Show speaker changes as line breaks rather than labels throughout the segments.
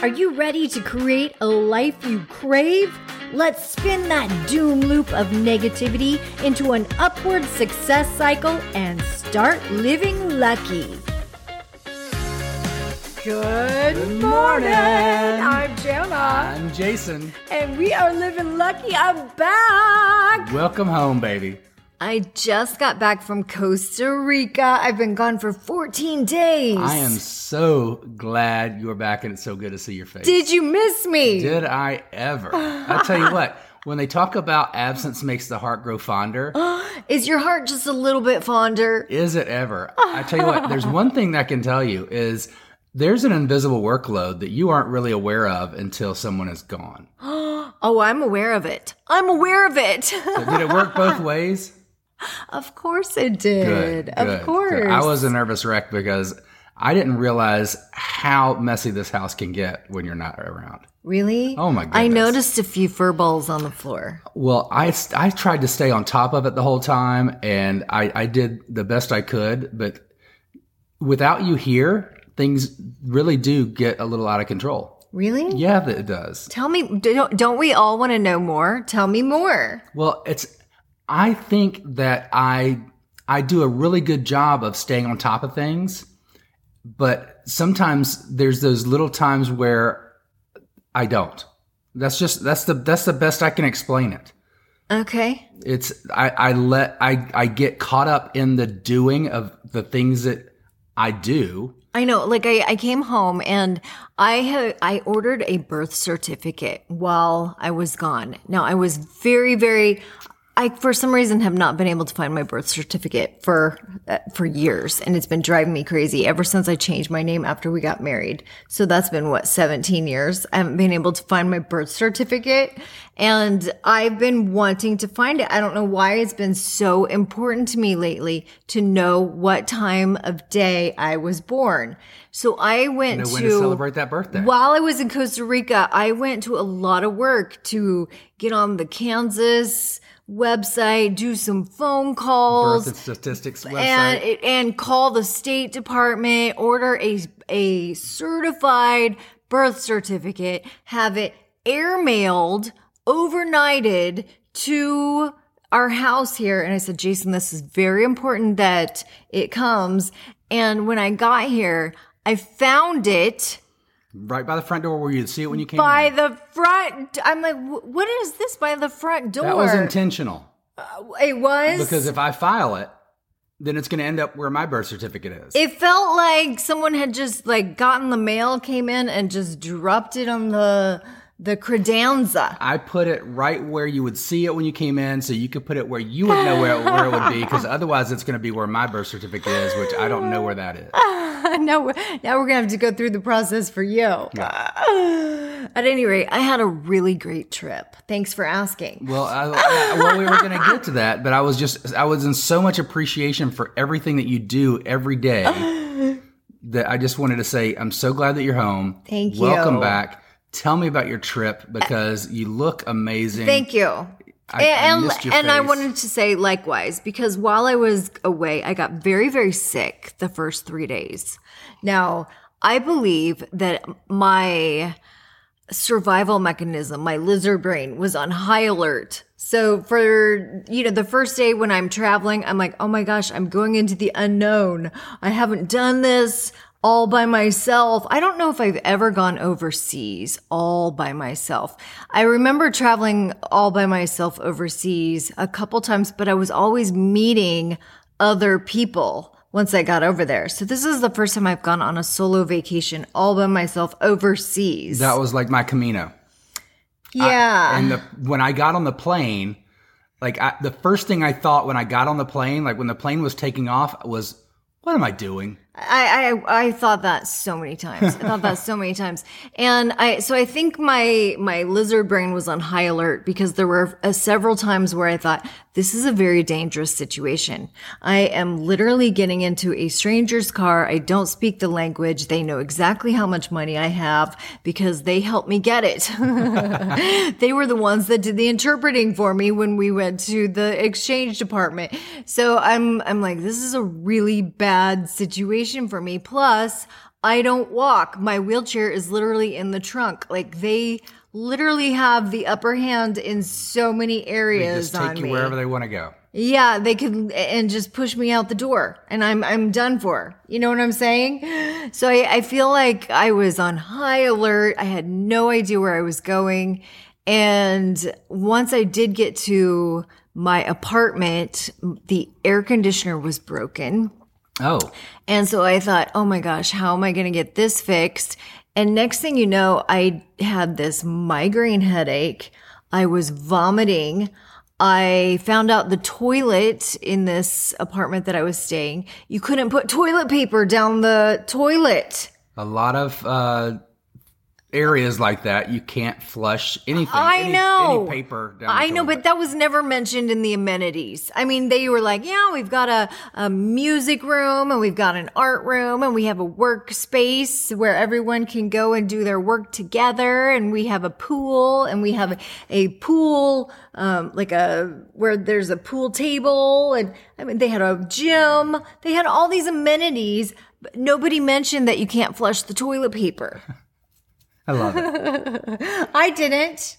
Are you ready to create a life you crave? Let's spin that doom loop of negativity into an upward success cycle and start living lucky. Good, morning. I'm Jana.
I'm Jason.
And we are living lucky. I'm back.
Welcome home, baby.
I just got back from Costa Rica. I've been gone for 14 days.
I am so glad you're back and it's so good to see your face.
Did you miss me?
Did I ever? I'll tell you what, when they talk about absence makes the heart grow fonder,
Is your heart just a little bit fonder?
is it ever? I tell you what, there's one thing that I can tell you is there's an invisible workload that you aren't really aware of until someone is gone.
Oh, I'm aware of it. I'm aware of it.
So did it work both ways?
Of course it did.
Good.
of
good,
course.
good. I was a nervous wreck because I didn't realize how messy this house can get when you're not around.
Really?
Oh, my
god.
I
noticed a few fur balls on the floor.
Well, I, I tried to stay on top of it the whole time and I, I did the best I could, but without you here, things really do get a little out of control.
Really?
Yeah, that it does.
Tell me, don't, don't we all want to know more? Tell me more.
Well, it's, I think that I, I do a really good job of staying on top of things, but sometimes there's those little times where I don't. That's just, that's the, that's the best I can explain it.
Okay.
it's I, I let I, I get caught up in the doing of the things that I do.
I know, like I, I came home and I had I ordered a birth certificate while I was gone. Now I was very, very I for some reason have not been able to find my birth certificate for uh, for years and it's been driving me crazy ever since I changed my name after we got married. So that's been what 17 years. I haven't been able to find my birth certificate and I've been wanting to find it. I don't know why it's been so important to me lately to know what time of day I was born. So I went
Know when
to,
to celebrate that birthday.
while I was in Costa Rica, I went to a lot of work to get on the Kansas website, do some phone calls,
Birth and statistics website.
and and call the State Department, order a a certified birth certificate, have it airmailed, overnighted to our house here. And I said, Jason, this is very important that it comes. And when I got here, I found it
right by the front door where you'd see it when you came in.
by
in.
the front. I'm like, what is this by the front door?
That was intentional uh,
it was
because if I file it, then it's going to end up where my birth certificate is.
It felt like someone had just like gotten the mail, came in and just dropped it on the the credenza.
I put it right where you would see it when you came in, so you could put it where you would know where, where it would be. Because otherwise, it's going to be where my birth certificate is, which I don't know where that is.
now, we're, now we're gonna have to go through the process for you. At any rate, I had a really great trip. Thanks for asking.
Well, I, I- well, we were going to get to that, but I was just, I was in so much appreciation for everything that you do every day that I just wanted to say, I'm so glad that you're home.
Thank you.
Welcome back. Tell me about your trip because you look amazing.
Thank you.
I- I
and
your
and I wanted to say likewise because while I was away, I got very very sick the first three days. Now I believe that my survival mechanism, my lizard brain, was on high alert. So for you know the first day when I'm traveling, I'm like, oh my gosh, I'm going into the unknown. I haven't done this all by myself. I don't know if I've ever gone overseas all by myself. I remember traveling all by myself overseas a couple times, but I was always meeting other people once I got over there. So this is the first time I've gone on a solo vacation all by myself overseas.
That was like my Camino.
yeah.
And the, when I got on the plane, like I, the first thing I thought when I got on the plane, like when the plane was taking off, was, what am I doing?
I, I I thought that so many times. I thought that so many times, and I so I think my my lizard brain was on high alert because there were uh, several times where I thought this is a very dangerous situation. I am literally getting into a stranger's car. I don't speak the language. They know exactly how much money I have because they helped me get it. they were the ones that did the interpreting for me when we went to the exchange department. So I'm I'm like this is a really bad situation for me. Plus, I don't walk. My wheelchair is literally in the trunk. Like they literally have the upper hand in so many
They
areas
just take you
me.
wherever they want to go.
Yeah, they could and just push me out the door and I'm I'm done for. You know what I'm saying? So I, I feel like I was on high alert. I had no idea where I was going. And once I did get to my apartment, the air conditioner was broken.
Oh,
And so I thought, oh my gosh, how am I going to get this fixed? And next thing you know, I had this migraine headache. I was vomiting. I found out the toilet in this apartment that I was staying, you couldn't put toilet paper down the toilet.
a lot of uh, areas like that, you can't flush anything.
I
any,
know.
Any paper
I know, but that was never mentioned in the amenities. I mean, they were like, yeah, we've got a, a music room and we've got an art room and we have a workspace where everyone can go and do their work together. And we have a pool and we have a, a pool, um, like a, where there's a pool table. And I mean, they had a gym. They had all these amenities, but nobody mentioned that you can't flush the toilet paper.
I love it.
I didn't.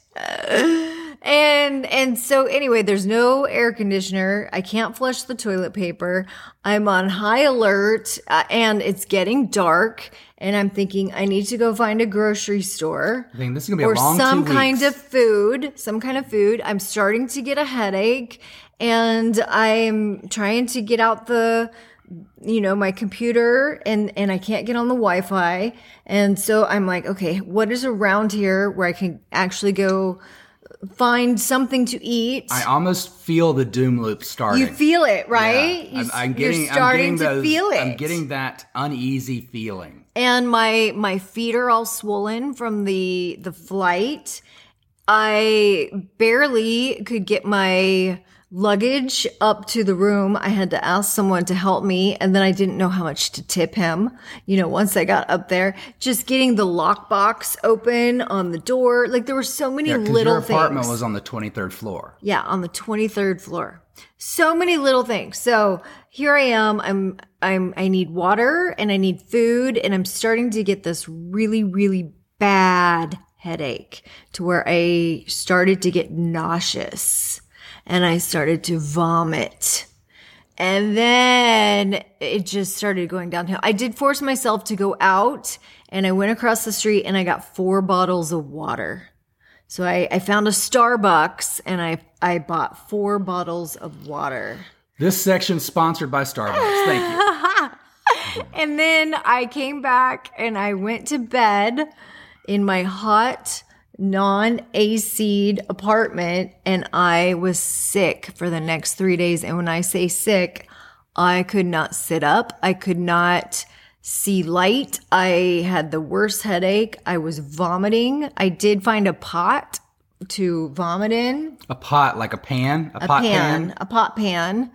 And and so anyway, there's no air conditioner. I can't flush the toilet paper. I'm on high alert uh, and it's getting dark and I'm thinking I need to go find a grocery store
I think this is gonna be
or
a long
some kind of food, some kind of food. I'm starting to get a headache and I'm trying to get out the you know my computer and and I can't get on the Wi-Fi and so I'm like okay what is around here where I can actually go find something to eat
I almost feel the doom loop starting.
you feel it right
Yeah. I'm, I'm getting,
you're starting
I'm
to
getting those,
feel it
I'm getting that uneasy feeling.
and my my feet are all swollen from the the flight i barely could get my luggage up to the room i had to ask someone to help me and then i didn't know how much to tip him you know once i got up there just getting the lockbox open on the door like there were so many
Yeah,
little
your apartment
things
was on the 23rd floor.
yeah, on the 23rd floor. So many little things. So here I am. I'm, I'm, I need water and I need food and I'm starting to get this really, really bad headache to where I started to get nauseous and I started to vomit. And then it just started going downhill. I did force myself to go out and I went across the street and I got four bottles of water. So I, I found a Starbucks and I, I bought four bottles of water.
This section sponsored by Starbucks. Thank you.
And then I came back and I went to bed in my hot, non AC'd apartment and I was sick for the next three days. And when I say sick, I could not sit up. I could not see light. I had the worst headache. I was vomiting. I did find a pot to vomit in
A pot, like a pan, a,
a
pot
pan,
pan.
a pot pan.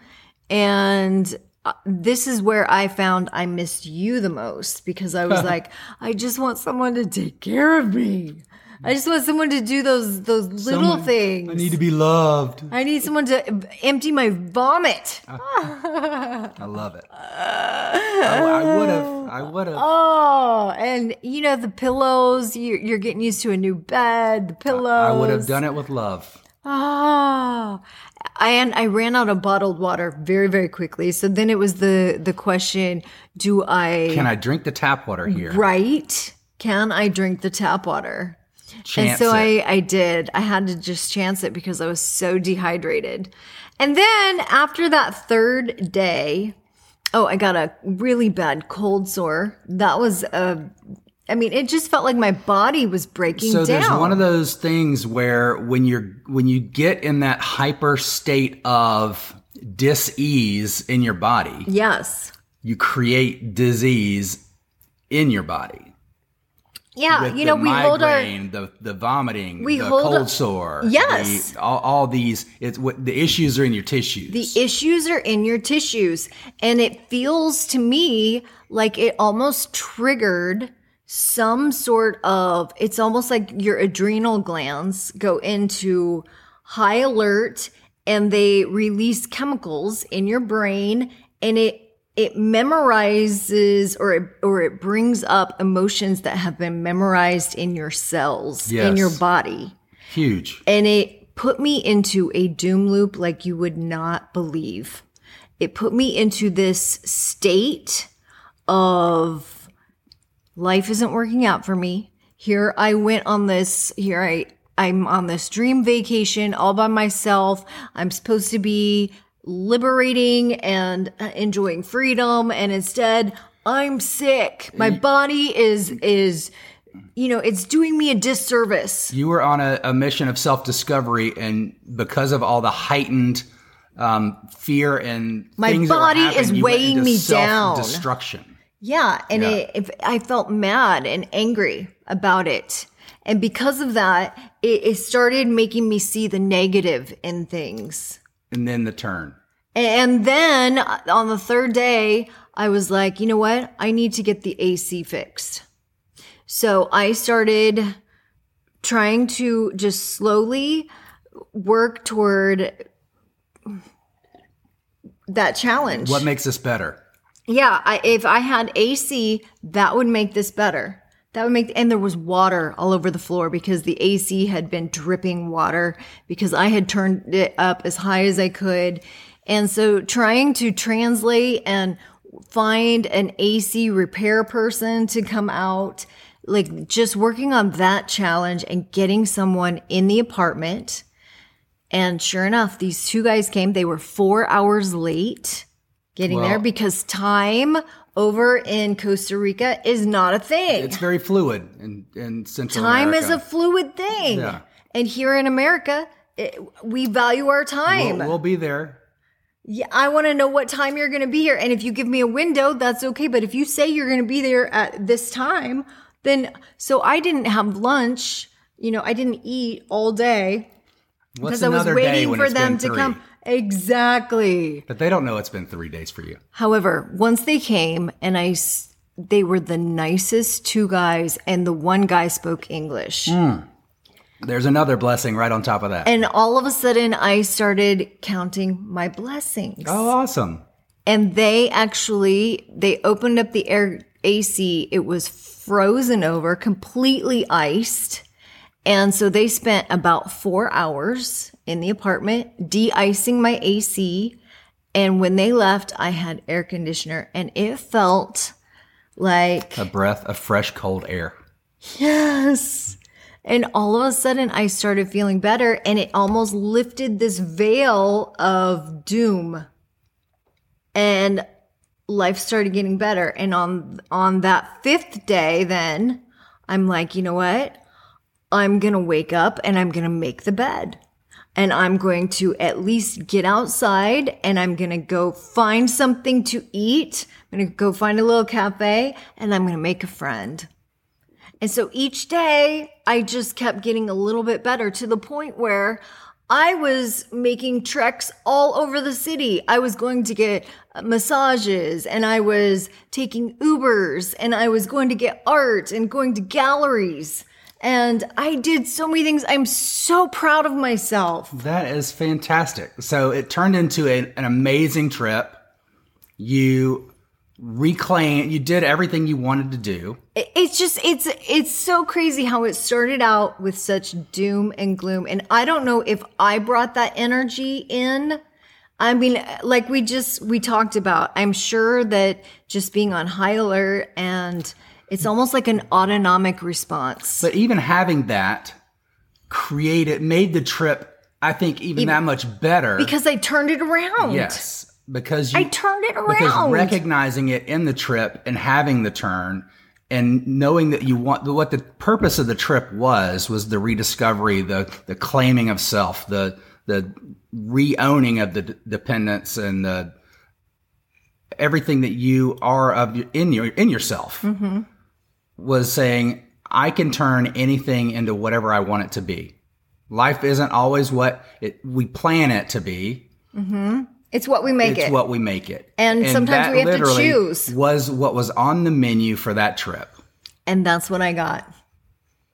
And uh, this is where I found I missed you the most because I was like, I just want someone to take care of me. I just want someone to do those those little
Someone-
things.
I need to be loved.
I need someone to empty my vomit.
I love it. I would have. I would have.
Oh, and you know the pillows. You're, you're getting used to a new bed. The pillows.
I would have done it with love.
Oh, and I ran out of bottled water very, very quickly. So then it was the the question: Do I
Can I drink the tap water here?
right? Can I drink the tap water?
Chance
and so. I I did. I had to just chance it because I was so dehydrated. And then after that third day, oh, I got a really bad cold sore. That was a. I mean, it just felt like my body was breaking
So
down.
there's one of those things where when you're when you get in that hyper state of dis-ease in your body,
yes.
you create disease in your body.
Yeah, you know, we hold our
the the vomiting,
We
the
hold
cold
a-
sore.
Yes.
the- all, all these. It's what the issues are in your tissues.
The issues are in your tissues. And it feels to me like it almost triggered some sort of, it's almost like your adrenal glands go into high alert and they release chemicals in your brain and it it memorizes or it, or it brings up emotions that have been memorized in your cells in your body
Huge.
and it put me into a doom loop like you would not believe. It put me into this state of life isn't working out for me. Here I went on this, here I, I'm on this dream vacation all by myself. I'm supposed to be liberating and uh, enjoying freedom. And instead I'm sick. My body is, is, you know, it's doing me a disservice.
You were on a, a mission of self discovery, and because of all the heightened um, fear and
My
things that were
body is weighing me down.
Destruction.
Yeah, and
Yeah.
It, if I felt mad and angry about it, and because of that, it, it started making me see the negative in things.
And then the turn.
And then uh, on the third day, I was like, you know what? I need to get the AC fixed. So I started trying to just slowly work toward that challenge.
What makes this better?
Yeah, I, if I had AC, that would make this better. That would make, and there was water all over the floor because the AC had been dripping water because I had turned it up as high as I could. And so trying to translate and find an AC repair person to come out, like just working on that challenge and getting someone in the apartment. And sure enough, these two guys came. They were four hours late getting
Well-
there because time over in Costa Rica is not a thing.
It's very fluid in, in Central
Time
America.
is a fluid thing.
Yeah.
And here in America, it, we value our time.
We'll, we'll be there.
yeah, I want to know what time you're going to be here. And if you give me a window, that's okay. But if you say you're going to be there at this time, then so I didn't have lunch. You know, I didn't eat all day because I was waiting for them to come. Exactly.
But they don't know it's been three days for you.
However, once they came and I, s- they were the nicest two guys, and the one guy spoke English. Hmm.
There's another blessing right on top of that.
And all of a sudden, I started counting my blessings.
oh, awesome.
And they actually they opened up the air AC. It was frozen over, completely iced. And so they spent about four hours in the apartment de-icing my AC. And when they left, I had air conditioner and it felt like
A breath of fresh, cold air.
Yes. And all of a sudden, I started feeling better, and it almost lifted this veil of doom. And life started getting better. And on on that fifth day, then I'm like, you know what? I'm gonna wake up and I'm gonna make the bed. And I'm going to at least get outside and I'm going to go find something to eat. I'm going to go find a little cafe and I'm going to make a friend. And so each day I just kept getting a little bit better to the point where I was making treks all over the city. I was going to get massages and I was taking Ubers and I was going to get art and going to galleries. And I did so many things. I'm so proud of myself.
That is fantastic. So it turned into a, an amazing trip. You reclaimed, you did everything you wanted to do.
It's just it's it's so crazy how it started out with such doom and gloom and I don't know if I brought that energy in. I mean like we just we talked about. I'm sure that just being on high alert and it's almost like an autonomic response.
But even having that created, made the trip, I think, even, that much better.
because I turned it around.
yes. Because you,
I turned it
Because
around.
recognizing it in the trip and having the turn and knowing that you want what the purpose of the trip was was the rediscovery, the the claiming of self, the the re-owning of the d- dependence and the everything that you are of your- in your in yourself
Mm-hmm.
Was saying I can turn anything into whatever I want it to be. Life isn't always what it, we plan it to be. Mm-hmm.
It's what we make
It's
it.
what we make it.
And sometimes we have to choose.
Was what was on the menu for that trip.
and that's what I got.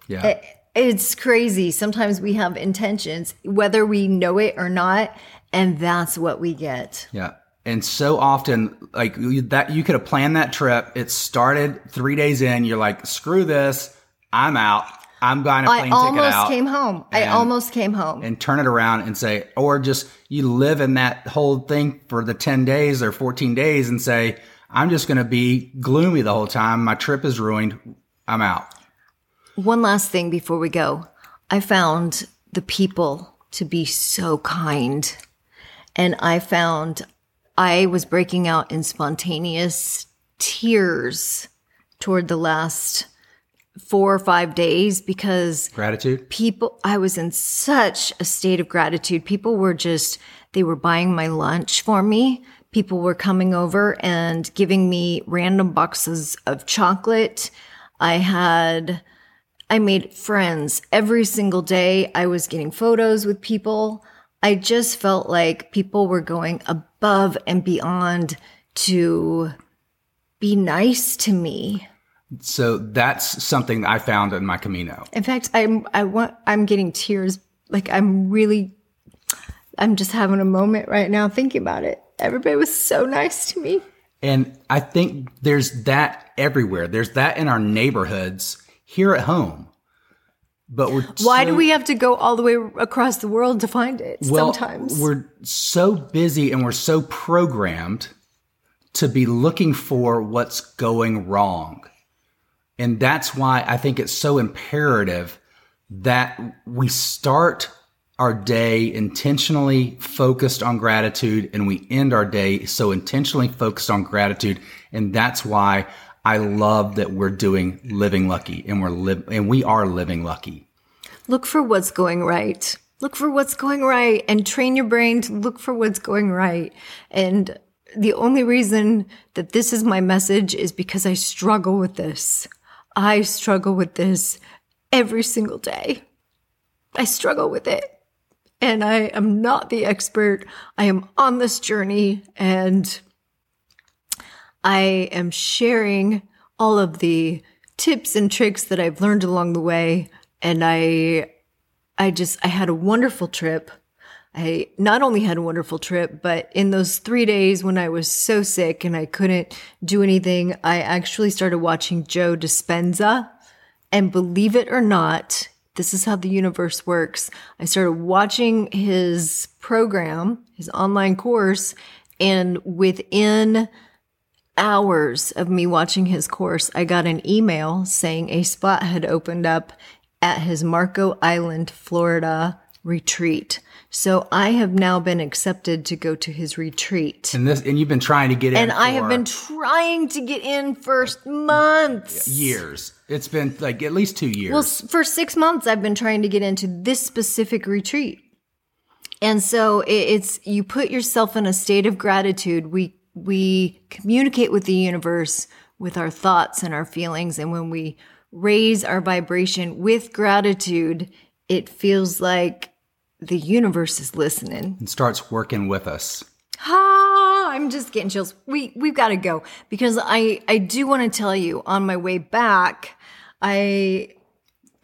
Yeah.
It- it's crazy. Sometimes we have intentions, whether we know it or not, and that's what we get.
yeah. And so often, like you- that, you could have planned that trip. It started three days in. You're like, screw this. I'm out. I'm buying a plane ticket out."
I almost came home. I almost came home.
and turn it around and say, or just you live in that whole thing for the 10 days or 14 days and say, I'm just going to be gloomy the whole time. My trip is ruined. I'm out.
One last thing before we go. I found the people to be so kind. And I found I was breaking out in spontaneous tears toward the last four or five days because
Gratitude.
people i was in such a state of gratitude. People were just they were buying my lunch for me. People were coming over and giving me random boxes of chocolate. I had i made friends. Every single day i was getting photos with people i just felt like people were going above and beyond to be nice to me
So that's something I found in my Camino.
In fact, I'm I want I'm getting tears. Like I'm really I'm just having a moment right now thinking about it. Everybody was so nice to me.
And I think there's that everywhere. There's that in our neighborhoods here at home. But we're
Why
so-
do we have to go all the way across the world to find it?
Well,
sometimes.
we're so busy and we're so programmed to be looking for what's going wrong. And that's why I think it's so imperative that we start our day intentionally focused on gratitude and we end our day so intentionally focused on gratitude. And that's why I love that we're doing living lucky and we're live and we are living lucky.
Look for what's going right. Look for what's going right and train your brain to look for what's going right. And the only reason that this is my message is because I struggle with this. I struggle with this every single day. I struggle with it. And I am not the expert. I am on this journey and I am sharing all of the tips and tricks that I've learned along the way. And I, I just, I had a wonderful trip. I not only had a wonderful trip, but in those three days when I was so sick and I couldn't do anything, I actually started watching Joe Dispenza. And believe it or not, this is how the universe works. I started watching his program, his online course, and within hours of me watching his course, I got an email saying a spot had opened up at his Marco Island, Florida retreat. So I have now been accepted to go to his retreat.
And this and you've been trying to get in
And I have been trying to get in for months.
years. It's been like at least 2 years.
Well, for six months, I've been trying to get into this specific retreat. And so it's, you put yourself in a state of gratitude. We, we communicate with the universe with our thoughts and our feelings. And when we raise our vibration with gratitude, it feels like the universe is listening.
and starts working with us.
Ah, I'm just getting chills. We we've got to go because I I do want to tell you on my way back, I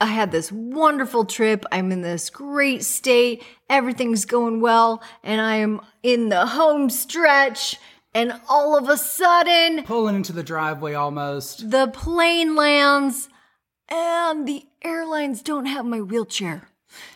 I had this wonderful trip. I'm in this great state. Everything's going well, and I am in the home stretch. And all of a sudden,
Pulling into the driveway almost.
the plane lands, and the airlines don't have my wheelchair.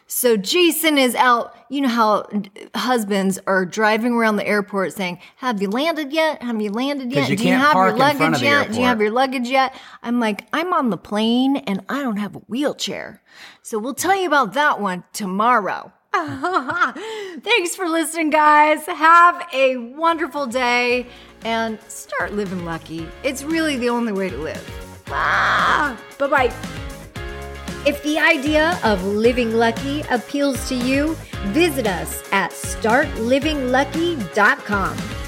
So Jason is out. You know how husbands are driving around the airport saying, "Have you landed yet? Have you landed yet?
you
Do you have your luggage yet? Do you have your luggage yet?" I'm like, "I'm on the plane and I don't have a wheelchair." So we'll tell you about that one tomorrow. Thanks for listening, guys. Have a wonderful day and start living lucky. It's really the only way to live. Ah, bye bye. If the idea of living lucky appeals to you, visit us at startlivinglucky.com.